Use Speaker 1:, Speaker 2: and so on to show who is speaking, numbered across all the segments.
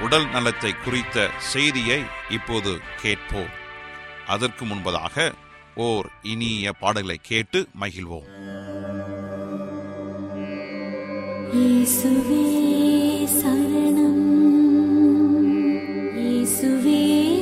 Speaker 1: உடல் நலத்தை குறித்த செய்தியை இப்போது கேட்போம். அதற்கு முன்பதாக ஓர் இனிய பாடலை கேட்டு மகிழ்வோம்.
Speaker 2: சரணம். இயேசுவே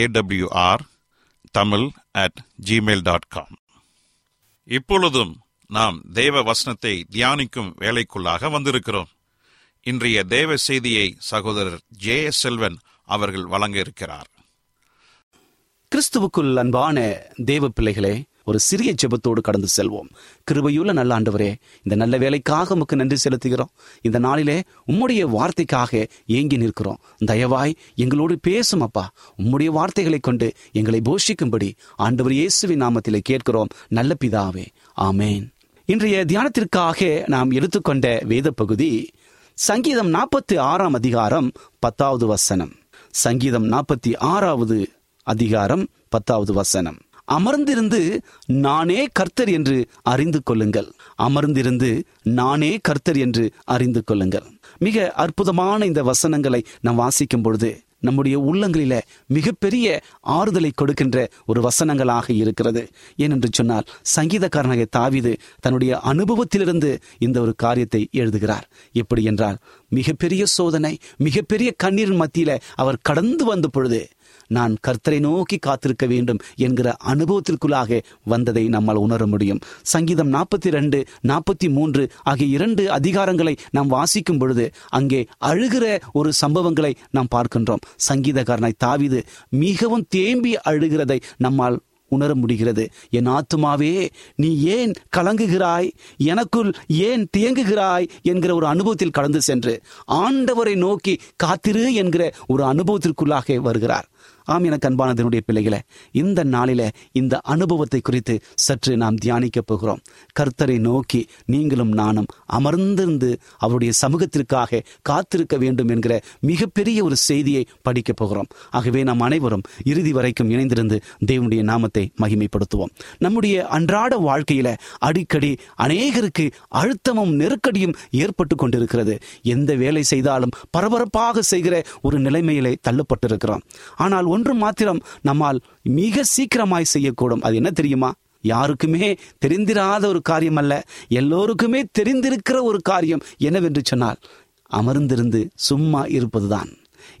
Speaker 1: AWR Tamil at Gmail dot com இப்பொழுதும் நாம் தேவ வசனத்தை தியானிக்கும் வேலைக்குள்ளாக வந்திருக்கிறோம். இன்றைய தேவ செய்தியை சகோதரர் ஜே எஸ் செல்வன் அவர்கள் வழங்க இருக்கிறார்.
Speaker 3: கிறிஸ்துவுக்குள் அன்பான தேவ பிள்ளைகளே ஒரு சிறிய ஜெபத்தோடு கடந்து செல்வோம். கிருபையுள்ள நல்ல ஆண்டவரே இந்த நல்ல வேலைக்காக உமக்கு நன்றி செலுத்துகிறோம். இந்த நாளிலே உம்முடைய வார்த்தைக்காக ஏங்கி நிற்கிறோம். தயவாய் எங்களோடு பேசும் அப்பா. உம்முடைய வார்த்தைகளை கொண்டு எங்களை போஷிக்கும்படி ஆண்டவர் இயேசுவின் நாமத்திலே கேட்கிறோம். நல்ல பிதாவே ஆமேன். இன்றைய தியானத்திற்காக நாம் எடுத்துக்கொண்ட வேத பகுதி சங்கீதம் நாற்பத்தி ஆறாம் அதிகாரம் பத்தாவது வசனம். சங்கீதம் நாற்பத்தி ஆறாவது அதிகாரம் பத்தாவது வசனம். அமர்ந்திருந்து நானே கர்த்தர் என்று அறிந்து கொள்ளுங்கள். அமர்ந்திருந்து நானே கர்த்தர் என்று அறிந்து கொள்ளுங்கள். மிக அற்புதமான இந்த வசனங்களை நாம் வாசிக்கும் பொழுது நம்முடைய உள்ளங்களில மிகப்பெரிய ஆறுதலை கொடுக்கின்ற ஒரு வசனங்களாக இருக்கிறது. ஏனென்று சொன்னால் சங்கீதக்காரனாக தாவிது தன்னுடைய அனுபவத்திலிருந்து இந்த ஒரு காரியத்தை எழுதுகிறார். எப்படி என்றால் மிகப்பெரிய சோதனை மிகப்பெரிய கண்ணீரின் மத்தியில அவர் கடந்து வந்த பொழுது நான் கர்த்தரை நோக்கி காத்திருக்க வேண்டும் என்கிற அனுபவத்திற்குள்ளாக வந்ததை நம்மால் உணர முடியும். சங்கீதம் நாற்பத்தி ரெண்டு நாற்பத்தி மூன்று ஆகிய இரண்டு அதிகாரங்களை நாம் வாசிக்கும் பொழுது அங்கே அழுகிற ஒரு சம்பவங்களை நாம் பார்க்கின்றோம். சங்கீதக்காரனை தாவிது மிகவும் தேம்பி அழுகிறதை நம்மால் உணர முடிகிறது. என் ஆத்துமாவே நீ ஏன் கலங்குகிறாய்? எனக்குள் ஏன் தியங்குகிறாய்? என்கிற ஒரு அனுபவத்தில் கடந்து சென்று ஆண்டவரை நோக்கி காத்திரு என்கிற ஒரு அனுபவத்திற்குள்ளாக வருகிறார். ஆம் எனக்கு அன்பானதனுடைய பிள்ளைகளை இந்த நாளில இந்த அனுபவத்தை குறித்து சற்று நாம் தியானிக்க போகிறோம். கர்த்தரை நோக்கி நீங்களும் நானும் அமர்ந்திருந்து அவருடைய சமூகத்திற்காக காத்திருக்க வேண்டும் என்கிற மிகப்பெரிய ஒரு செய்தியை படிக்க போகிறோம். ஆகவே நாம் அனைவரும் இறுதி வரைக்கும் இணைந்திருந்து தேவனுடைய நாமத்தை மகிமைப்படுத்துவோம். நம்முடைய அன்றாட வாழ்க்கையில அடிக்கடி அநேகருக்கு அழுத்தமும் நெருக்கடியும் ஏற்பட்டு கொண்டிருக்கிறது. எந்த வேலை செய்தாலும் பரபரப்பாக செய்கிற ஒரு நிலைமையிலே தள்ளப்பட்டிருக்கிறோம். ஆனால் ஒன்று மாத்திரம் நம்மால் மிக சீக்கிரமாய் செய்யக்கூடும். அது என்ன தெரியுமா? யாருக்குமே தெரிந்திராத ஒரு காரியம் அல்ல. எல்லோருக்குமே தெரிந்திருக்கிற ஒரு காரியம் என்னவென்று சொன்னால் அமர்ந்திருந்து சும்மா இருப்பதுதான்.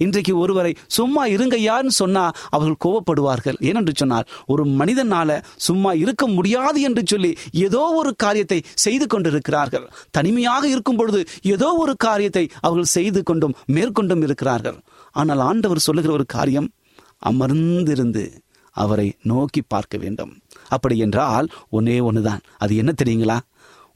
Speaker 3: இன்றைக்கு ஒருவரை சும்மா இருங்கய்யான்னு சொன்னா அவர்கள் கோவப்படுவார்கள் ஏனென்று சொன்னால் ஒரு மனிதனால சும்மா இருக்க முடியாது என்று சொல்லி ஏதோ ஒரு காரியத்தை செய்து கொண்டிருக்கிறார்கள். தனிமையாக இருக்கும் பொழுது ஏதோ ஒரு காரியத்தை அவர்கள் செய்து கொண்டும் மேற்கொண்டும் இருக்கிறார்கள். ஆனால் ஆண்டவர் சொல்லுகிற ஒரு காரியம் அமர்ந்திருந்து அவரை நோக்கி பார்க்க வேண்டும். அப்படி என்றால் ஒன்னே ஒண்ணுதான். அது என்ன தெரியுங்களா?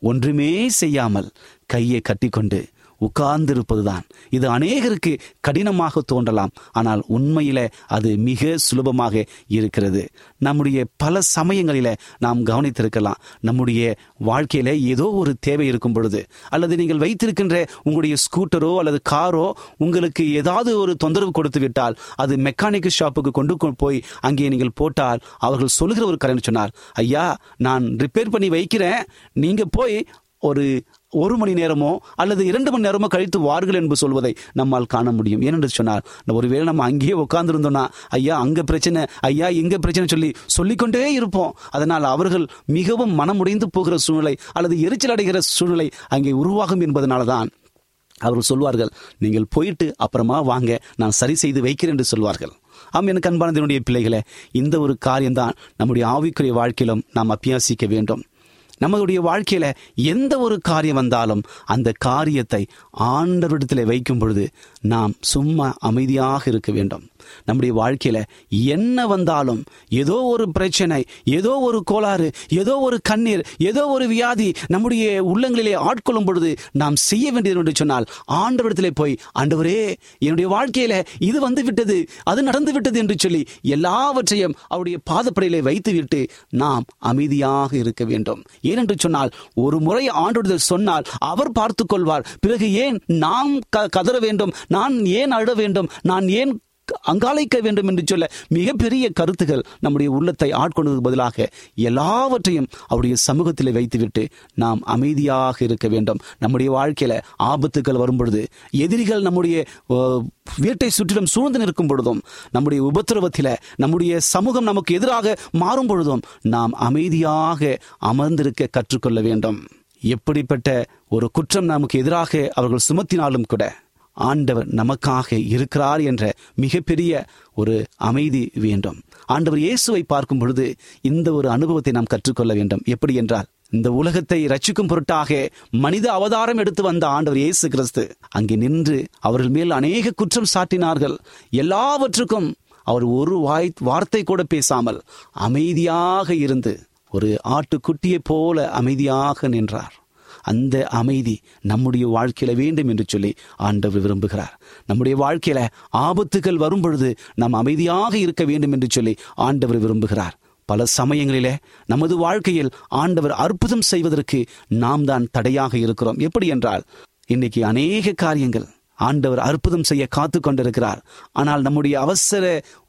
Speaker 3: ஒன்றுமே செய்யாமல் கையை கட்டிக்கொண்டு உட்கார்ந்திருப்பதுதான். இது அநேகருக்கு கடினமாக தோன்றலாம். ஆனால் உண்மையில அது மிக சுலபமாக இருக்கிறது. நம்முடைய பல சமயங்களில நாம் கவனித்திருக்கலாம். நம்முடைய வாழ்க்கையில ஏதோ ஒரு தேவை இருக்கும் பொழுது அல்லது நீங்கள் வைத்திருக்கின்ற உங்களுடைய ஸ்கூட்டரோ அல்லது காரோ உங்களுக்கு ஏதாவது ஒரு தொந்தரவு கொடுத்து விட்டால் அது மெக்கானிக் ஷாப்புக்கு கொண்டு போய் அங்கே நீங்கள் போட்டால் அவர்கள் சொல்லுகிற ஒரு கரண்ட் சொன்னார் ஐயா நான் ரிப்பேர் பண்ணி வைக்கிறேன். நீங்க போய் ஒரு ஒரு மணி நேரமோ அல்லது இரண்டு மணி நேரமோ கழித்து வார்கள் என்று சொல்வதை நம்மால் காண முடியும். ஏனென்று சொன்னார் ஒருவேளை நம்ம அங்கேயே உட்கார்ந்திருந்தோம்னா ஐயா அங்க பிரச்சனை ஐயா இங்க பிரச்சனை சொல்லி சொல்லிக்கொண்டே இருப்போம். அதனால் அவர்கள் மிகவும் மனமுடைந்து போகிற சூழ்நிலை அல்லது எரிச்சல் அடைகிற சூழ்நிலை அங்கே உருவாகும் என்பதனால்தான் அவர்கள் சொல்வார்கள் நீங்கள் போயிட்டு அப்புறமா வாங்க நான் சரி செய்து வைக்கிறேன் என்று சொல்வார்கள். ஆம் எனக்கு அன்பானதனுடைய பிள்ளைகளை இந்த ஒரு காரியம்தான் நம்முடைய ஆவிக்குரிய வாழ்க்கையிலும் நாம் அபியாசிக்க வேண்டும். நம்மளுடைய வாழ்க்கையில எந்த ஒரு காரியம் வந்தாலும் அந்த காரியத்தை ஆண்டவரிடத்தில் வைக்கும் பொழுது நாம் சும்மா அமைதியாக இருக்க வேண்டும். நம்முடைய வாழ்க்கையில என்ன வந்தாலும் ஏதோ ஒரு பிரச்சனை ஏதோ ஒரு கோளாறு ஏதோ ஒரு கண்ணீர் ஏதோ ஒரு வியாதி நம்முடைய உள்ளங்களிலே ஆட்கொள்ளும் பொழுது நாம் செய்ய வேண்டியது என்று சொன்னால் ஆண்டவரிடத்திலே போய் ஆண்டவரே என்னுடைய வாழ்க்கையில இது வந்து விட்டது அது நடந்து விட்டது என்று சொல்லி எல்லாவற்றையும் அவருடைய பாதப்படையிலே வைத்துவிட்டு நாம் அமைதியாக இருக்க வேண்டும். ஏனென்று சொன்னால் ஒரு முறை ஆண்டோடு சொன்னால் அவர் பார்த்துக் கொள்வார். பிறகு ஏன் நாம் க- கதற வேண்டும்? நான் ஏன் அழ வேண்டும்? நான் ஏன் அங்காளிக்க வேண்டும் என்று சொல்ல மிகப்பெரிய கருத்துகள் நம்முடைய உள்ளத்தை ஆட்கொண்டதுக்கு பதிலாக எல்லாவற்றையும் அவருடைய சமூகத்தில் வைத்துவிட்டு நாம் அமைதியாக இருக்க வேண்டும். நம்முடைய வாழ்க்கையில ஆபத்துக்கள் வரும் பொழுது எதிரிகள் நம்முடைய வீட்டை சுற்றிலும் சூழ்ந்து நிற்கும் பொழுதும் நம்முடைய உபத்திரவத்தில நம்முடைய சமூகம் நமக்கு எதிராக மாறும் பொழுதும் நாம் அமைதியாக அமர்ந்திருக்க கற்றுக்கொள்ள வேண்டும். எப்படிப்பட்ட ஒரு குற்றம் நமக்கு எதிராக அவர்கள் சுமத்தினாலும் கூட ஆண்டவர் நமக்காக இருக்கிறார் என்ற மிகப்பெரிய ஒரு அமைதி வேண்டும். ஆண்டவர் இயேசுவை பார்க்கும் பொழுது இந்த ஒரு அனுபவத்தை நாம் கற்றுக்கொள்ள வேண்டும். எப்படி என்றால் இந்த உலகத்தை ரட்சிக்கும் பொருட்டாக மனித அவதாரம் எடுத்து வந்த ஆண்டவர் இயேசு கிறிஸ்து அங்கே நின்று அவர்கள் மேல் அநேக குற்றம் சாட்டினார்கள். எல்லாவற்றுக்கும் அவர் ஒரு வாய் வார்த்தை கூட பேசாமல் அமைதியாக இருந்து ஒரு ஆட்டுக்குட்டியைப் போல அமைதியாக நின்றார். அந்த அமைதி நம்முடைய வாழ்க்கையில வேண்டும் என்று சொல்லி ஆண்டவர் விரும்புகிறார். நம்முடைய வாழ்க்கையில ஆபத்துகள் வரும் பொழுது நாம் அமைதியாக இருக்க வேண்டும் என்று சொல்லி ஆண்டவர் விரும்புகிறார். பல சமயங்களிலே நமது வாழ்க்கையில் ஆண்டவர் அற்புதம் செய்வதற்கு நாம் தான் தடையாக இருக்கிறோம். எப்படி என்றால் இன்னைக்கு அநேக காரியங்கள் ஆண்டவர் அற்புதம் செய்ய காத்து கொண்டிருக்கிறார். ஆனால் நம்முடைய அவசர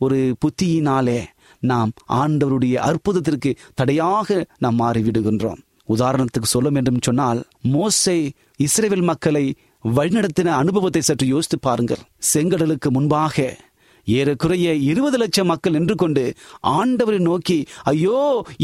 Speaker 3: ஒரு புத்தியினாலே நாம் ஆண்டவருடைய அற்புதத்திற்கு தடையாக நாம் மாறிவிடுகின்றோம். உதாரணத்துக்கு சொல்ல வேண்டும் சொன்னால் மோசை இஸ்ரேல் மக்களை வழிநடத்தின அனுபவத்தை சற்று யோசித்து பாருங்கள். செங்கடலுக்கு முன்பாக ஏறக்குறைய இருபது லட்சம் மக்கள் நின்று கொண்டு ஆண்டவரை நோக்கி ஐயோ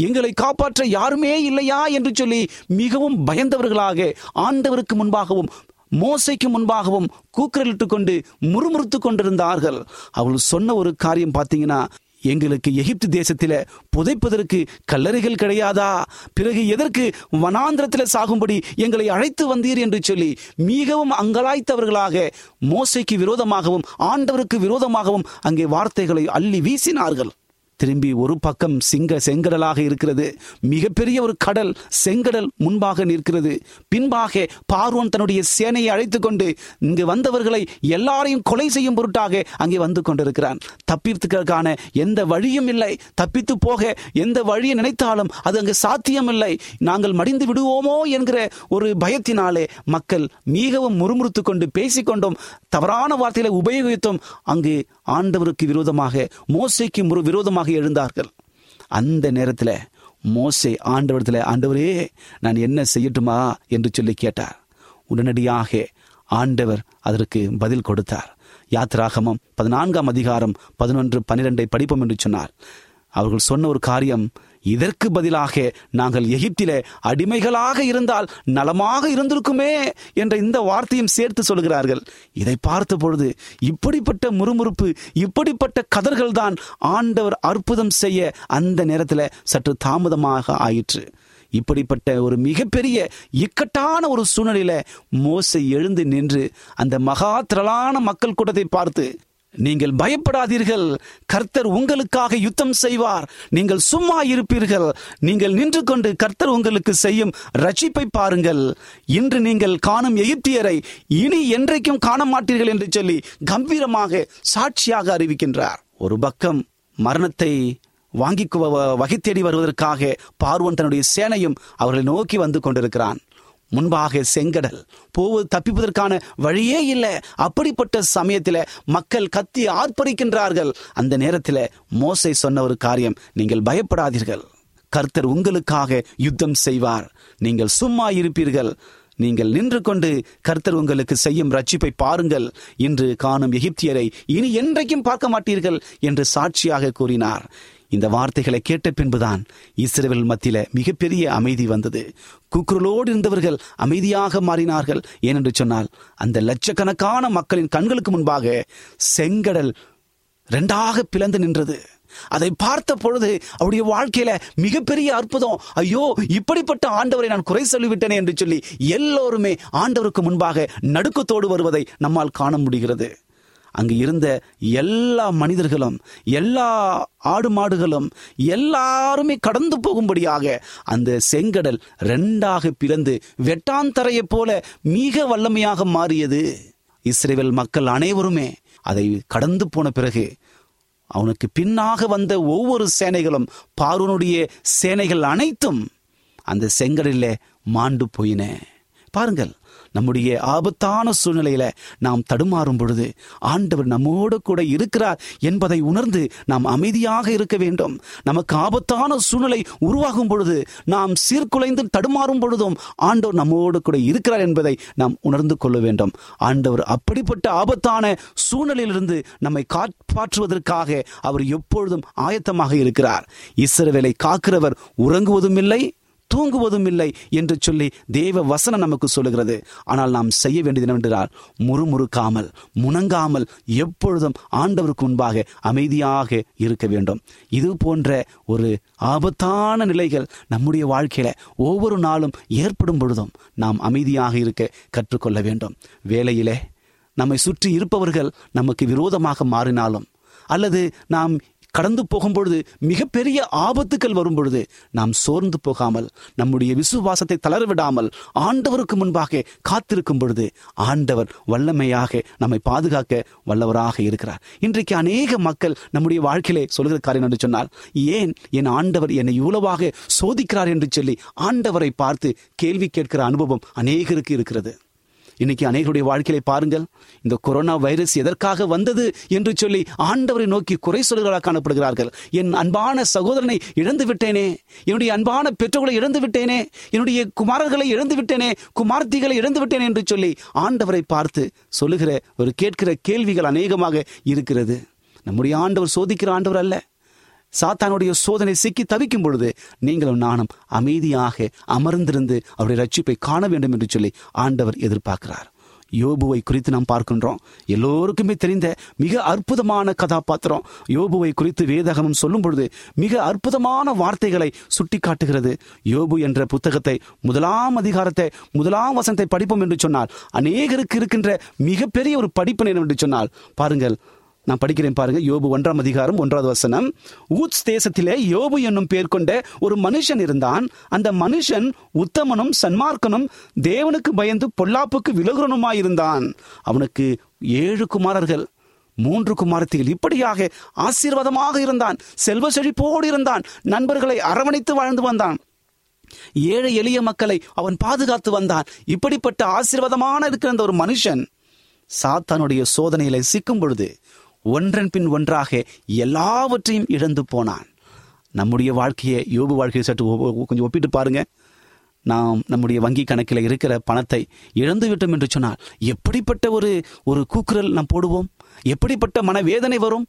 Speaker 3: எங்களை காப்பாற்ற யாருமே இல்லையா? என்று சொல்லி மிகவும் பயந்தவர்களாக ஆண்டவருக்கு முன்பாகவும் மோசைக்கு முன்பாகவும் கூக்குரலிட்டு கொண்டு முறுமுறுத்து கொண்டிருந்தார்கள். அவள் சொன்ன ஒரு காரியம் பார்த்தீங்கன்னா எங்களுக்கு எகிப்து தேசத்தில் புதைப்பதற்கு கல்லறைகள் கிடையாதா? பிறகு எதற்கு வனாந்திரத்தில் சாகும்படி எங்களை அழைத்து வந்தீர் என்று சொல்லி மிகவும் அங்கலாய்த்தவர்களாக மோசைக்கு விரோதமாகவும் ஆண்டவருக்கு விரோதமாகவும் அங்கே வார்த்தைகளை அள்ளி வீசினார்கள். திரும்பி ஒரு பக்கம் சிங்க செங்கடலாக இருக்கிறது. மிகப்பெரிய ஒரு கடல் செங்கடல் முன்பாக நிற்கிறது. பின்பாக பார்வன் தன்னுடைய சேனையை அழைத்து கொண்டு இங்கு வந்தவர்களை எல்லாரையும் கொலை செய்யும் பொருட்டாக அங்கே வந்து கொண்டிருக்கிறான். தப்பித்துக்கான எந்த வழியும் இல்லை. தப்பித்து போக எந்த வழியை நினைத்தாலும் அது அங்கு சாத்தியமில்லை. நாங்கள் மடிந்து விடுவோமோ என்கிற ஒரு பயத்தினாலே மக்கள் மிகவும் முறுமுறுத்து கொண்டு பேசிக்கொண்டும் தவறான வார்த்தைகளை உபயோகித்தும். அங்கு ஆண்டவருக்கு விரோதமாக மோசைக்கு விரோதமாக விரோதமாக எழுந்தார்கள். அந்த நேரத்தில் மோசே ஆண்டவரத்தில் ஆண்டவரே நான் என்ன செய்யட்டுமா? என்று சொல்லி கேட்டார். உடனடியாக ஆண்டவர் அதற்கு பதில் கொடுத்தார். யாத்ராகமம் பதினான்காம் அதிகாரம் பதினொன்று பன்னிரெண்டை படிப்போம் என்று சொன்னார். அவர்கள் சொன்ன ஒரு காரியம் இதற்கு பதிலாக நாங்கள் எகிப்திலே அடிமைகளாக இருந்தால் நலமாக இருந்திருக்குமே என்ற இந்த வார்த்தையும் சேர்த்து சொல்கிறார்கள். இதை பார்த்த பொழுது இப்படிப்பட்ட முறுமுறுப்பு இப்படிப்பட்ட கதர்கள் தான் ஆண்டவர் அற்புதம் செய்ய அந்த நேரத்தில் சற்று தாமதமாக ஆயிற்று. இப்படிப்பட்ட ஒரு மிகப்பெரிய இக்கட்டான ஒரு சூழ்நிலையில மோசை எழுந்து நின்று அந்த மகா திரளான மக்கள் கூட்டத்தை பார்த்து நீங்கள் பயப்படாதீர்கள். கர்த்தர் உங்களுக்காக யுத்தம் செய்வார். நீங்கள் சும்மா இருப்பீர்கள். நீங்கள் நின்று கொண்டு கர்த்தர் உங்களுக்கு செய்யும் ரட்சிப்பை பாருங்கள். இன்று நீங்கள் காணும் எகிப்தியரை இனி என்றைக்கும் காண மாட்டீர்கள் என்று சொல்லி கம்பீரமாக சாட்சியாக அறிவிக்கின்றார். ஒரு பக்கம் மரணத்தை வாங்கி வகை தேடி வருவதற்காக பார்வன் தன்னுடைய சேனையும் அவர்களை நோக்கி வந்து கொண்டிருக்கிறான். முன்பாக செங்கடல். போவது தப்பிப்பதற்கான வழியே இல்லை. அப்படிப்பட்ட சமயத்தில் மக்கள் கத்தி ஆர்ப்பரிக்கின்றார்கள். அந்த நேரத்தில் மோசை சொன்ன ஒரு காரியம் நீங்கள் பயப்படாதீர்கள். கர்த்தர் உங்களுக்காக யுத்தம் செய்வார். நீங்கள் சும்மா இருப்பீர்கள். நீங்கள் நின்று கொண்டு கர்த்தர் உங்களுக்கு செய்யும் ரட்சிப்பை பாருங்கள் இன்று காணும் எகிப்தியரை இனி என்றைக்கும் பார்க்க மாட்டீர்கள் என்று சாட்சியாக கூறினார். இந்த வார்த்தைகளை கேட்ட பின்புதான் இஸ்ரேல் மத்தியில மிகப்பெரிய அமைதி வந்தது. குக்குரலோடு இருந்தவர்கள் அமைதியாக மாறினார்கள். ஏனென்று சொன்னால் அந்த லட்சக்கணக்கான மக்களின் கண்களுக்கு முன்பாக செங்கடல் ரெண்டாக பிளந்து நின்றது. அதை பார்த்த பொழுது அவருடைய வாழ்க்கையில மிகப்பெரிய அற்புதம். ஐயோ இப்படிப்பட்ட ஆண்டவரை நான் குறை சொல்லிவிட்டேனே என்று சொல்லி எல்லோருமே ஆண்டவருக்கு முன்பாக நடுக்கத்தோடு வருவதை நம்மால் காண முடிகிறது. அங்கு இருந்த எல்லா மனிதர்களும் எல்லா ஆடு மாடுகளும் எல்லாருமே கடந்து போகும்படியாக அந்த செங்கடல் ரெண்டாக பிறந்து வெட்டாந்தரையைப் போல மிக வல்லமையாக மாறியது. இஸ்ரேல் மக்கள் அனைவருமே அதை கடந்து போன பிறகு அவனுக்கு பின்னாக வந்த ஒவ்வொரு சேனைகளும் பார்வனுடைய சேனைகள் அனைத்தும் அந்த செங்கடலில் மாண்டு போயின. பாருங்கள் நம்முடைய ஆபத்தான சூழ்நிலையில நாம் தடுமாறும் பொழுது ஆண்டவர் நம்மோடு கூட இருக்கிறார் என்பதை உணர்ந்து நாம் அமைதியாக இருக்க வேண்டும். நமக்கு ஆபத்தான சூழ்நிலை உருவாகும் பொழுது நாம் சீர்குலைந்து தடுமாறும் பொழுதும் ஆண்டவர் நம்மோடு கூட இருக்கிறார் என்பதை நாம் உணர்ந்து கொள்ள வேண்டும். ஆண்டவர் அப்படிப்பட்ட ஆபத்தான சூழ்நிலையிலிருந்து நம்மை காப்பாற்றுவதற்காக அவர் எப்பொழுதும் ஆயத்தமாக இருக்கிறார். இஸ்ரவேலை காக்கிறவர் உறங்குவதும் இல்லை தூங்குவதும் இல்லை என்று சொல்லி தேவ வசனம் நமக்கு சொல்லுகிறது. ஆனால் நாம் செய்ய வேண்டியது என்னவென்றால் முறுமுறுக்காமல் முணங்காமல் எப்பொழுதும் ஆண்டவருக்கு முன்பாக அமைதியாக இருக்க வேண்டும். இது போன்ற ஒரு ஆபத்தான நிலைகள் நம்முடைய வாழ்க்கையில ஒவ்வொரு நாளும் ஏற்படும் பொழுதும் நாம் அமைதியாக இருக்க கற்றுக்கொள்ள வேண்டும். வேலையிலே நம்மை சுற்றி இருப்பவர்கள் நமக்கு விரோதமாக மாறினாலும் அல்லது நாம் கடந்து போகும் பொழுது மிகப்பெரிய ஆபத்துக்கள் வரும் பொழுது நாம் சோர்ந்து போகாமல் நம்முடைய விசுவாசத்தை தளரவிடாமல் ஆண்டவருக்கு முன்பாக காத்திருக்கும் பொழுது ஆண்டவர் வல்லமையாக நம்மை பாதுகாக்க வல்லவராக இருக்கிறார். இன்றைக்கு அநேக மக்கள் நம்முடைய வாழ்க்கையிலே சொல்கிற காரியம் என்று சொன்னால் ஏன் என் ஆண்டவர் என்னை இவ்வளவாக சோதிக்கிறார் என்று சொல்லி ஆண்டவரை பார்த்து கேள்வி கேட்கிற அனுபவம் அநேகருக்கு இருக்கிறது. இன்னைக்கு அநேகருடைய வாழ்க்கையை பாருங்கள் இந்த கொரோனா வைரஸ் எதற்காக வந்தது என்று சொல்லி ஆண்டவரை நோக்கி குறை சொல்களாக காணப்படுகிறார்கள். என் அன்பான சகோதரனை இழந்து விட்டேனே என்னுடைய அன்பான பெற்றோர்களை இழந்து விட்டேனே என்னுடைய குமாரர்களை இழந்து விட்டேனே குமார்த்திகளை இழந்து விட்டேனே என்று சொல்லி ஆண்டவரை பார்த்து சொல்லுகிற ஒரு கேட்கிற கேள்விகள் அநேகமாக இருக்கிறது. நம்முடைய ஆண்டவர் சோதிக்கிற ஆண்டவர் அல்ல. சாத்தானுடைய சோதனை சிக்கி தவிக்கும் பொழுது நீங்களும் நானும் அமைதியாக அமர்ந்திருந்து அவருடைய ரட்சிப்பை காண வேண்டும் என்று சொல்லி ஆண்டவர் எதிர்பார்க்கிறார். யோபுவை குறித்து நாம் பார்க்கின்றோம். எல்லோருக்குமே தெரிந்த மிக அற்புதமான கதாபாத்திரம். யோபுவை குறித்து வேதகமும் சொல்லும் பொழுது மிக அற்புதமான வார்த்தைகளை சுட்டி காட்டுகிறது யோபு என்ற புத்தகத்தை முதலாம் அதிகாரத்தை முதலாம் வசனத்தை படிப்போம் என்று சொன்னால் அநேகருக்கு இருக்கின்ற மிகப்பெரிய ஒரு படிப்பு என்று சொன்னால் பாருங்கள் நான் படிக்கிறேன் பாருங்க. யோபு ஒன்றாம் அதிகாரம் ஒன்றாவது வசனம். ஊத்ஸ் தேசத்திலே யோபு என்னும் பேர் கொண்ட ஒரு மனுஷன் இருந்தான். அந்த மனுஷன் உத்தமனும் சன்மார்க்கனும் தேவனுக்கு பயந்து பொல்லாப்புக்கு விலகுறனுமாயிருந்தான் அவனுக்கு ஏழு குமாரர்கள் மூன்று குமாரத்திகள் இப்படியாக ஆசீர்வாதமாக இருந்தான். செல்வ செழிப்போடு இருந்தான். நண்பர்களை அரவணைத்து வாழ்ந்து வந்தான். ஏழை எளிய மக்களை அவன் பாதுகாத்து வந்தான். இப்படிப்பட்ட ஆசீர்வாதமான இருக்கிற அந்த ஒரு மனுஷன் சாத்தானுடைய சோதனையில சிக்கும் பொழுது ஒன்றன் பின் ஒன்றாக எல்லாவற்றையும் இழந்து போனான். நம்முடைய வாழ்க்கையை யோபு வாழ்க்கையை சற்று ஒ- கொஞ்சம் ஒப்பிட்டு பாருங்க. நாம் நம்முடைய வங்கி கணக்கில் இருக்கிற பணத்தை இழந்து விட்டோம் என்று சொன்னால் எப்படிப்பட்ட ஒரு ஒரு கூக்குரல் நாம் போடுவோம்? எப்படிப்பட்ட மனவேதனை வரும்?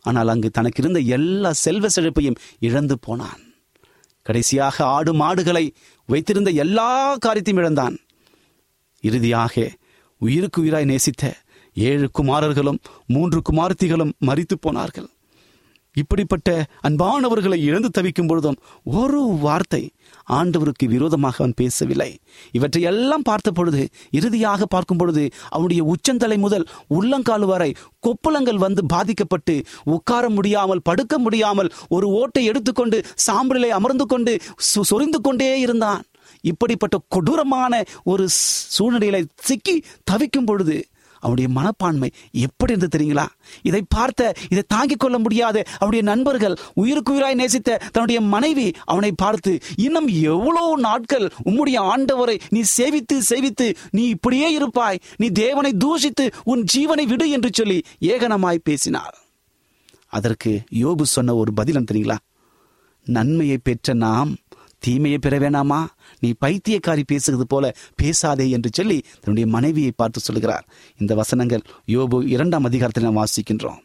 Speaker 3: ஆனால் அங்கு தனக்கு இருந்த எல்லா செல்வ செழிப்பையும் இழந்து போனான். கடைசியாக ஆடு மாடுகளை வைத்திருந்த எல்லா காரியத்தையும் இழந்தான். இறுதியாக உயிருக்கு உயிராய் நேசித்த ஏழு குமாரர்களும் மூன்று குமார்த்திகளும் மறித்து போனார்கள். இப்படிப்பட்ட அன்பானவர்களை இழந்து தவிக்கும் பொழுதும் ஒரு வார்த்தை ஆண்டவருக்கு விரோதமாக அவன் பேசவில்லை. இவற்றை எல்லாம் பார்த்த பொழுது இறுதியாக பார்க்கும் பொழுது அவனுடைய உச்சந்தலை முதல் உள்ளங்கால் வரை கொப்புளங்கள் வந்து பாதிக்கப்பட்டு உட்கார முடியாமல் படுக்க முடியாமல் ஒரு ஓட்டை எடுத்துக்கொண்டு சாம்பலிலே அமர்ந்து கொண்டு சு- சொரிந்து கொண்டே இருந்தான். இப்படிப்பட்ட கொடூரமான ஒரு சூழ்நிலையில சிக்கி தவிக்கும் பொழுது அவனுடைய மனப்பான்மை எப்படி இருந்து தெரியுங்களா? இதை பார்த்த இதை தாங்கிக் கொள்ள முடியாத அவனுடைய நண்பர்கள் உயிருக்குயிராய் நேசித்த தன்னுடைய மனைவி அவனை பார்த்து இன்னும் எவ்வளவு நாட்கள் உம்முடைய ஆண்டவரை நீ சேவித்து சேவித்து நீ இப்படியே இருப்பாய். நீ தேவனை தூஷித்து உன் ஜீவனை விடு என்று சொல்லி ஏகனமாய் பேசினார். அதற்கு யோபு சொன்ன ஒரு பதிலம் தெரியுங்களா? நன்மையை பெற்ற நாம் தீமையை பெற வேணாமா? நீ பைத்தியக்காரி பேசுகிறது போல பேசாதே என்று சொல்லி தன்னுடைய மனைவியை பார்த்து சொல்கிறார் இந்த வசனங்கள் யோபு இரண்டாம் அதிகாரத்தில் நாம் வாசிக்கின்றோம்.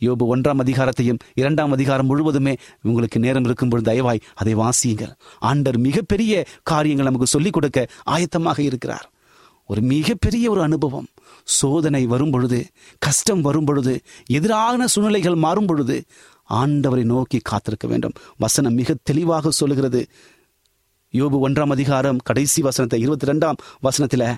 Speaker 3: யோபு ஒன்றாம் அதிகாரத்தையும் இரண்டாம் அதிகாரம் முழுவதுமே உங்களுக்கு நேரம் இருக்கும் பொழுது தயவாய் அதை வாசியுங்கள். ஆண்டர் மிகப்பெரிய காரியங்கள் நமக்கு சொல்லிக் கொடுக்க ஆயத்தமாக இருக்கிறார். ஒரு மிகப்பெரிய ஒரு அனுபவம். சோதனை வரும் பொழுது கஷ்டம் வரும் பொழுது எதிரான சூழ்நிலைகள் மாறும் பொழுது ஆண்டவரை நோக்கி காத்திருக்க வேண்டும். வசனம் மிக தெளிவாக சொல்லுகிறது. யோபு ஒன்றாம் அதிகாரம் கடைசி வசனத்தை இருபத்தி ரெண்டாம் வசனத்தில்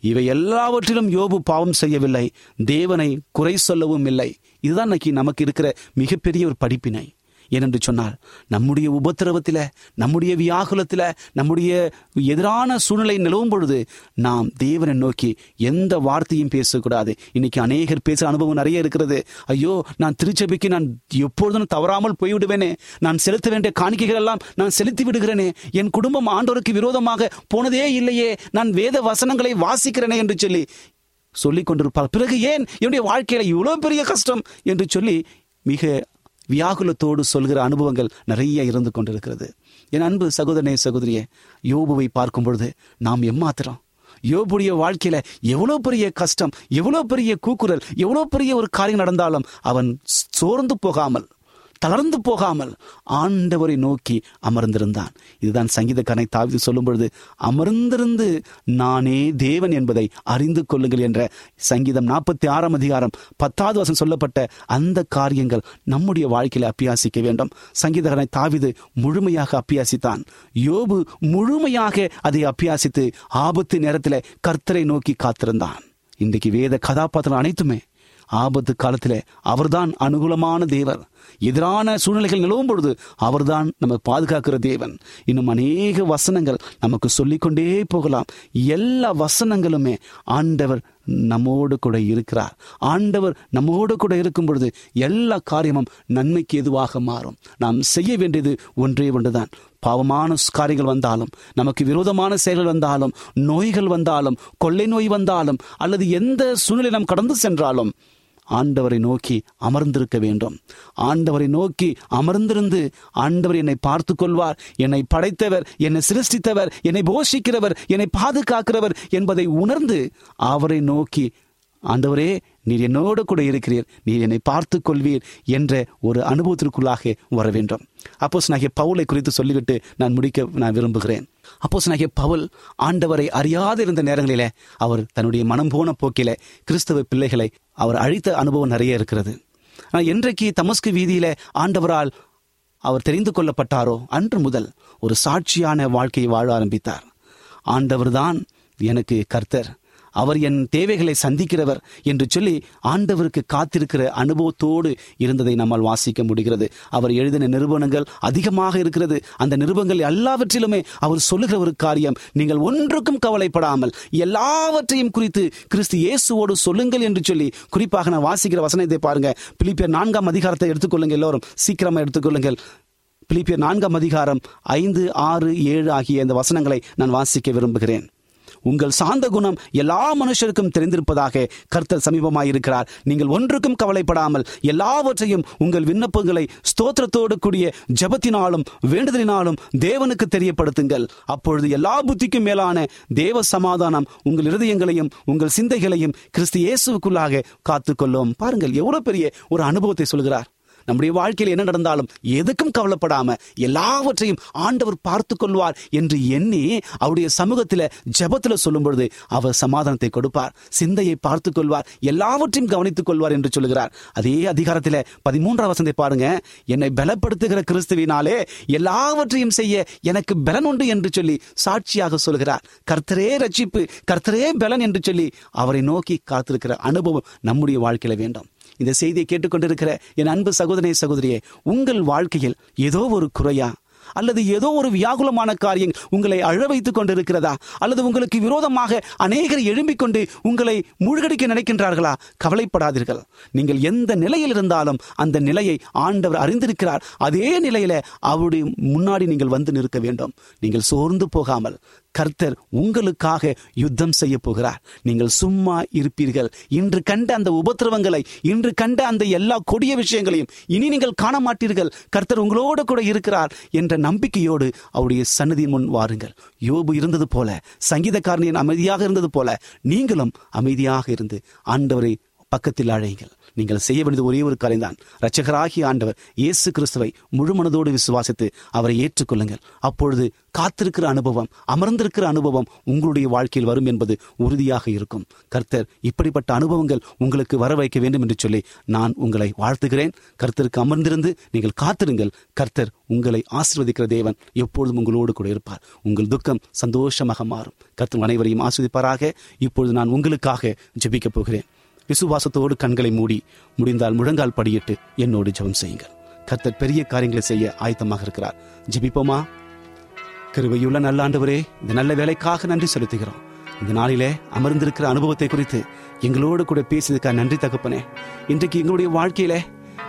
Speaker 3: இவை எல்லாவற்றிலும் யோபு பாவம் செய்யவில்லை தேவனை குறை சொல்லவும் இல்லை. இதுதான் இன்னைக்கு நமக்கு இருக்கிற மிகப்பெரிய ஒரு படிப்பினை. ஏனென்று சொன்னால் நம்முடைய உபத்திரவத்தில் நம்முடைய வியாகுலத்தில் நம்முடைய எதிரான சூழ்நிலை நிலவும் பொழுது நாம் தேவனை நோக்கி எந்த வார்த்தையும் பேசக்கூடாது. இன்னைக்கு அநேகர் பேசுகிற அனுபவம் நிறைய இருக்கிறது. ஐயோ நான் திருச்சபைக்கு நான் எப்பொழுதும் தவறாமல் போய்விடுவேனே. நான் செலுத்த வேண்டிய காணிக்கைகள் எல்லாம் நான் செலுத்தி விடுகிறேனே. என் குடும்பம் ஆண்டோருக்கு விரோதமாக போனதே இல்லையே. நான் வேத வசனங்களை வாசிக்கிறேனே என்று சொல்லி சொல்லிக் கொண்டிருப்பார். பிறகு ஏன்? என்னுடைய வாழ்க்கையில இவ்வளவு பெரிய கஷ்டம்? என்று சொல்லி மிக வியாகுலத்தோடு சொல்கிற அனுபவங்கள் நிறைய இருந்து கொண்டிருக்கிறது. என் அன்பு சகோதரனே சகோதரியே யோபுவை பார்க்கும் பொழுது நாம் எம்மாத்திரம்? யோபுடைய வாழ்க்கையில எவ்வளோ பெரிய கஷ்டம் எவ்வளோ பெரிய கூக்குரல் எவ்வளோ பெரிய ஒரு காரியம் நடந்தாலும் அவன் சோர்ந்து போகாமல் தளர்ந்து போகாமல் ஆண்டவரை நோக்கி அமர்ந்திருந்தான். இதுதான் சங்கீதக்காரனை தாவிது சொல்லும் பொழுது அமர்ந்திருந்து நானே தேவன் என்பதை அறிந்து கொள்ளுங்கள் என்ற சங்கீதம் நாற்பத்தி ஆறாம் அதிகாரம் பத்தாவது வசம் சொல்லப்பட்ட அந்த காரியங்கள் நம்முடைய வாழ்க்கையில அப்பியாசிக்க வேண்டும். சங்கீதக்காரனை தாவிது முழுமையாக அப்பியாசித்தான். யோபு முழுமையாக அதை அப்பியாசித்து ஆபத்து நேரத்தில் கர்த்தரை நோக்கி காத்திருந்தான். இன்றைக்கு வேத கதாபாத்திரம் அனைத்துமே ஆபத்து காலத்தில் அவர்தான் அனுகூலமான தேவர். எதிரான சூழ்நிலைகள் நிலவும் பொழுது அவர்தான் நம்ம பாதுகாக்கிற தேவன். இன்னும் அநேக வசனங்கள் நமக்கு சொல்லிக்கொண்டே போகலாம். எல்லா வசனங்களுமே ஆண்டவர் நம்மோடு கூட இருக்கிறார். ஆண்டவர் நம்மோடு கூட இருக்கும் பொழுது எல்லா காரியமும் நன்மைக்கு எதுவாக மாறும். நாம் செய்ய வேண்டியது ஒன்றே ஒன்றுதான். பாவமான காரியங்கள் வந்தாலும் நமக்கு விரோதமான செயல்கள் வந்தாலும் நோய்கள் வந்தாலும் கொள்ளை நோய் வந்தாலும் அல்லது எந்த சூழ்நிலை நாம் கடந்து சென்றாலும் ஆண்டவரை நோக்கி அமர்ந்திருக்க வேண்டும். ஆண்டவரை நோக்கி அமர்ந்திருந்து ஆண்டவர் என்னை பார்த்து கொள்வார் என்னை படைத்தவர் என்னை சிருஷ்டித்தவர் என்னை போஷிக்கிறவர் என்னை பாதுகாக்கிறவர் என்பதை உணர்ந்து அவரை நோக்கி ஆண்டவரே நீர் என்னோடு கூட இருக்கிறீர் நீர் என்னை பார்த்து கொள்வீர் என்ற ஒரு அனுபவத்திற்குள்ளாக வர வேண்டும். அப்போஸ் நாகிய பவுலை குறித்து சொல்லிவிட்டு நான் முடிக்க நான் விரும்புகிறேன். அப்போஸ் நாகிய பவுல் ஆண்டவரை அறியாது இருந்த நேரங்களிலே அவர் தன்னுடைய மனம் போன போக்கில கிறிஸ்தவ பிள்ளைகளை அவர் அழித்த அனுபவம் நிறைய இருக்கிறது. ஆனால் என்றைக்கு தமஸ்கு வீதியில ஆண்டவரால் அவர் தெரிந்து கொள்ளப்பட்டாரோ அன்று முதல் ஒரு சாட்சியான வாழ்க்கையை வாழ ஆரம்பித்தார். ஆண்டவர்தான் எனக்கு கர்த்தர். அவர் என் தேவைகளை சந்திக்கிறவர் என்று சொல்லி ஆண்டவருக்கு காத்திருக்கிற அனுபவத்தோடு இருந்ததை நம்மால் வாசிக்க முடிகிறது. அவர் எழுதின நிறுவனங்கள் அதிகமாக இருக்கிறது. அந்த நிறுவனங்கள் எல்லாவற்றிலுமே அவர் சொல்லுகிற ஒரு காரியம் நீங்கள் ஒன்றுக்கும் கவலைப்படாமல் எல்லாவற்றையும் குறித்து கிறிஸ்து இயேசுவோடு சொல்லுங்கள் என்று சொல்லி குறிப்பாக நான் வாசிக்கிற வசனத்தை பாருங்க. பிலிப்பியர் நான்காம் அதிகாரத்தை எடுத்துக்கொள்ளுங்கள் எல்லோரும். சீக்கிரமா எடுத்துக்கொள்ளுங்கள். பிலிப்பியர் நான்காம் அதிகாரம் ஐந்து ஆறு ஏழு ஆகிய இந்த வசனங்களை நான் வாசிக்க விரும்புகிறேன். உங்கள் சாந்த குணம் எல்லா மனுஷருக்கும் தெரிந்திருப்பதாக கர்த்தர் சமீபமாயிருக்கிறார். நீங்கள் ஒன்றுக்கும் கவலைப்படாமல் எல்லாவற்றையும் உங்கள் விண்ணப்பங்களை ஸ்தோத்திரத்தோடு கூடிய ஜபத்தினாலும் வேண்டுதலினாலும் தேவனுக்கு தெரியப்படுத்துங்கள். அப்பொழுது எல்லா புத்திக்கும் மேலான தேவ சமாதானம் உங்கள் இருதயங்களையும் உங்கள் சிந்தைகளையும் கிறிஸ்து இயேசுக்குள்ளாக காத்துக்கொள்ளும். பாருங்கள் எவ்வளவு பெரிய ஒரு அனுபவத்தை சொல்கிறார். நம்முடைய வாழ்க்கையில் என்ன நடந்தாலும் எதுக்கும் கவலைப்படாம எல்லாவற்றையும் ஆண்டவர் பார்த்து கொள்வார் என்று எண்ணி அவருடைய சமூகத்தில் ஜெபத்துல சொல்லும் பொழுது அவர் சமாதானத்தை கொடுப்பார் சிந்தையை பார்த்து கொள்வார் எல்லாவற்றையும் கவனித்துக் கொள்வார் என்று சொல்லுகிறார். அதே அதிகாரத்தில் பதிமூன்றாம் வசந்தை பாருங்க. என்னை பலப்படுத்துகிற கிறிஸ்துவினாலே எல்லாவற்றையும் செய்ய எனக்கு பலன் உண்டு என்று சொல்லி சாட்சியாக சொல்கிறார். கர்த்தரே ரட்சிப்பு கர்த்தரே பலன் என்று சொல்லி அவரை நோக்கி காத்திருக்கிற அனுபவம் நம்முடைய வாழ்க்கையில வேண்டும். இந்த செய்தியை கேட்டுக்கொண்டிருக்கிற என் அன்பு சகோதரே சகோதரியே உங்கள் வாழ்க்கையில் ஏதோ ஒரு குறையா? அல்லது ஏதோ ஒரு வியாகுலமான காரியம் உங்களை அழ வைத்துக் கொண்டிருக்கிறதா? அல்லது உங்களுக்கு விரோதமாக அநேகர் எழும்பிக் கொண்டு உங்களை மூழ்கடிக்க நினைக்கின்றார்களா? கவலைப்படாதீர்கள். நீங்கள் எந்த நிலையில் இருந்தாலும் அந்த நிலையை ஆண்டவர் அறிந்திருக்கிறார். அதே நிலையில அவருடைய முன்னாடி நீங்கள் வந்து நிற்க வேண்டும். நீங்கள் சோர்ந்து போகாமல் கர்த்தர் உங்களுக்காக யுத்தம் செய்ய போகிறார் நீங்கள் சும்மா இருப்பீர்கள். இன்று கண்ட அந்த உபத்திரவங்களை இன்று கண்ட அந்த எல்லா கொடிய விஷயங்களையும் இனி நீங்கள் காண மாட்டீர்கள் கர்த்தர் உங்களோடு கூட இருக்கிறார் என்ற நம்பிக்கையோடு அவருடைய சன்னதி முன் வாருங்கள். யோபு இருந்தது போல சங்கீதக்காரனின் அமைதியாக இருந்தது போல நீங்களும் அமைதியாக இருந்து ஆண்டவரை பக்கத்தில் அழையுங்கள். நீங்கள் செய்ய வேண்டியது ஒரே ஒரு காரியம்தான். ரச்சகராகிய ஆண்டவர் இயேசு கிறிஸ்துவை முழு மனதோடு விசுவாசித்து அவரை ஏற்றுக்கொள்ளுங்கள். அப்பொழுது காத்திருக்கிற அனுபவம் அமர்ந்திருக்கிற அனுபவம் உங்களுடைய வாழ்க்கையில் வரும் என்பது உறுதியாக இருக்கும். கர்த்தர் இப்படிப்பட்ட அனுபவங்கள் உங்களுக்கு வர வைக்க வேண்டும் என்று சொல்லி நான் உங்களை வாழ்த்துகிறேன். கர்த்தருக்கு அமர்ந்திருந்து நீங்கள் காத்திருங்கள். கர்த்தர் உங்களை ஆசிர்வதிக்கிற தேவன் எப்பொழுதும் உங்களோடு கூட இருப்பார். உங்கள் துக்கம் சந்தோஷமாக மாறும். கர்த்தர் அனைவரையும் ஆஸ்வதிப்பாராக இப்பொழுது நான் உங்களுக்காக ஜெபிக்கப் போகிறேன். விசுவாசத்தோடு கண்களை மூடி முடிந்தால் முழங்கால் படியிட்டு என்னோடு ஜெபம் செய்யுங்கள். கர்த்தர் பெரிய காரியங்களை செய்ய ஆயத்தமாக இருக்கிறார். ஜெபிப்போமா? கிருபையுள்ள நல்ல ஆண்டவரே இந்த நல்ல வேலைக்காக நன்றி செலுத்துகிறோம். இந்த நாளிலே அமர்ந்திருக்கிற அனுபவத்தை குறித்து எங்களோடு கூட பேசியதுக்காக நன்றி தகப்பனே. இன்றைக்கு எங்களுடைய வாழ்க்கையிலே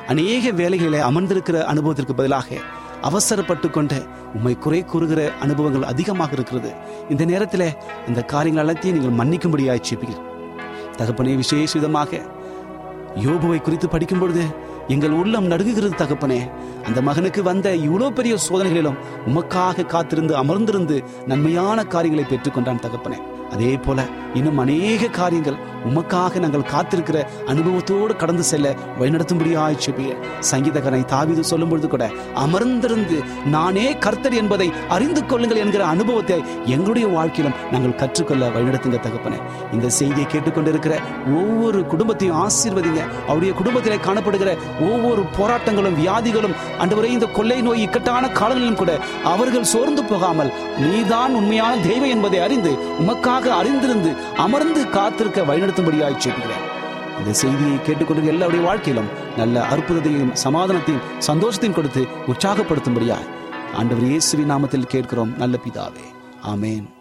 Speaker 3: அநேக வேலைகளிலே அமர்ந்திருக்கிற அனுபவத்திற்கு பதிலாக அவசரப்பட்டு கொண்டு உம்மை குறை கூறுகிற அனுபவங்கள் அதிகமாக இருக்கிறது. இந்த நேரத்தில் அந்த காரியங்கள் எல்லாத்தையும் நீங்கள் மன்னிக்கும்படியாக செப்பீர்கள் தகப்பனே விசேஷ விதமாக யோபுவை குறித்து படிக்கும் பொழுது எங்கள் உள்ளம் நடுங்குகிறது தகப்பனே. அந்த மகனுக்கு வந்த இவ்வளோ பெரிய சோதனைகளிலும் உமக்காக காத்திருந்து அமர்ந்திருந்து நன்மையான காரியங்களை பெற்றுக்கொண்டான் தகப்பனே. அதே போல இன்னும் அநேக காரியங்கள் உமக்காக நாங்கள் காத்திருக்கிற அனுபவத்தோடு கடந்து செல்ல வழிநடத்தும்படியாய் செபிய. சங்கீதகனை தாவிது சொல்லும் பொழுது கூட அமர்ந்திருந்து நானே கர்த்தர் என்பதை அறிந்து கொள்ளுங்கள் என்கிற அனுபவத்தை எங்களுடைய வாழ்க்கையிலும் நாங்கள் கற்றுக்கொள்ள வழிநடத்துங்க தகப்பனே. இந்த செய்தியை கேட்டுக்கொண்டிருக்கிற ஒவ்வொரு குடும்பத்தையும் ஆசீர்வதிங்க. அவருடைய குடும்பத்தில் காணப்படுகிற ஒவ்வொரு போராட்டங்களும் வியாதிகளும் அன்றுவரை இந்த கொள்ளை நோய் இக்கட்டான காலங்களிலும் கூட அவர்கள் சோர்ந்து போகாமல் நீதான் உண்மையான தெய்வம் என்பதை அறிந்து உமக்காக அறிந்திருந்து அமர்ந்து காத்திருக்க வழிநடத்தும்படியாய் செய்கிறேன் இந்த செய்தியை கேட்டுக்கொண்டு எல்லாருடைய வாழ்க்கையிலும் நல்ல அற்புதத்தையும் சமாதானத்தையும் சந்தோஷத்தையும் கொடுத்து உற்சாகப்படுத்தும்படியாய் ஆண்டவர் இயேசுவின் நாமத்தில் கேட்கிறோம் நல்ல பிதாவே. ஆமேன்.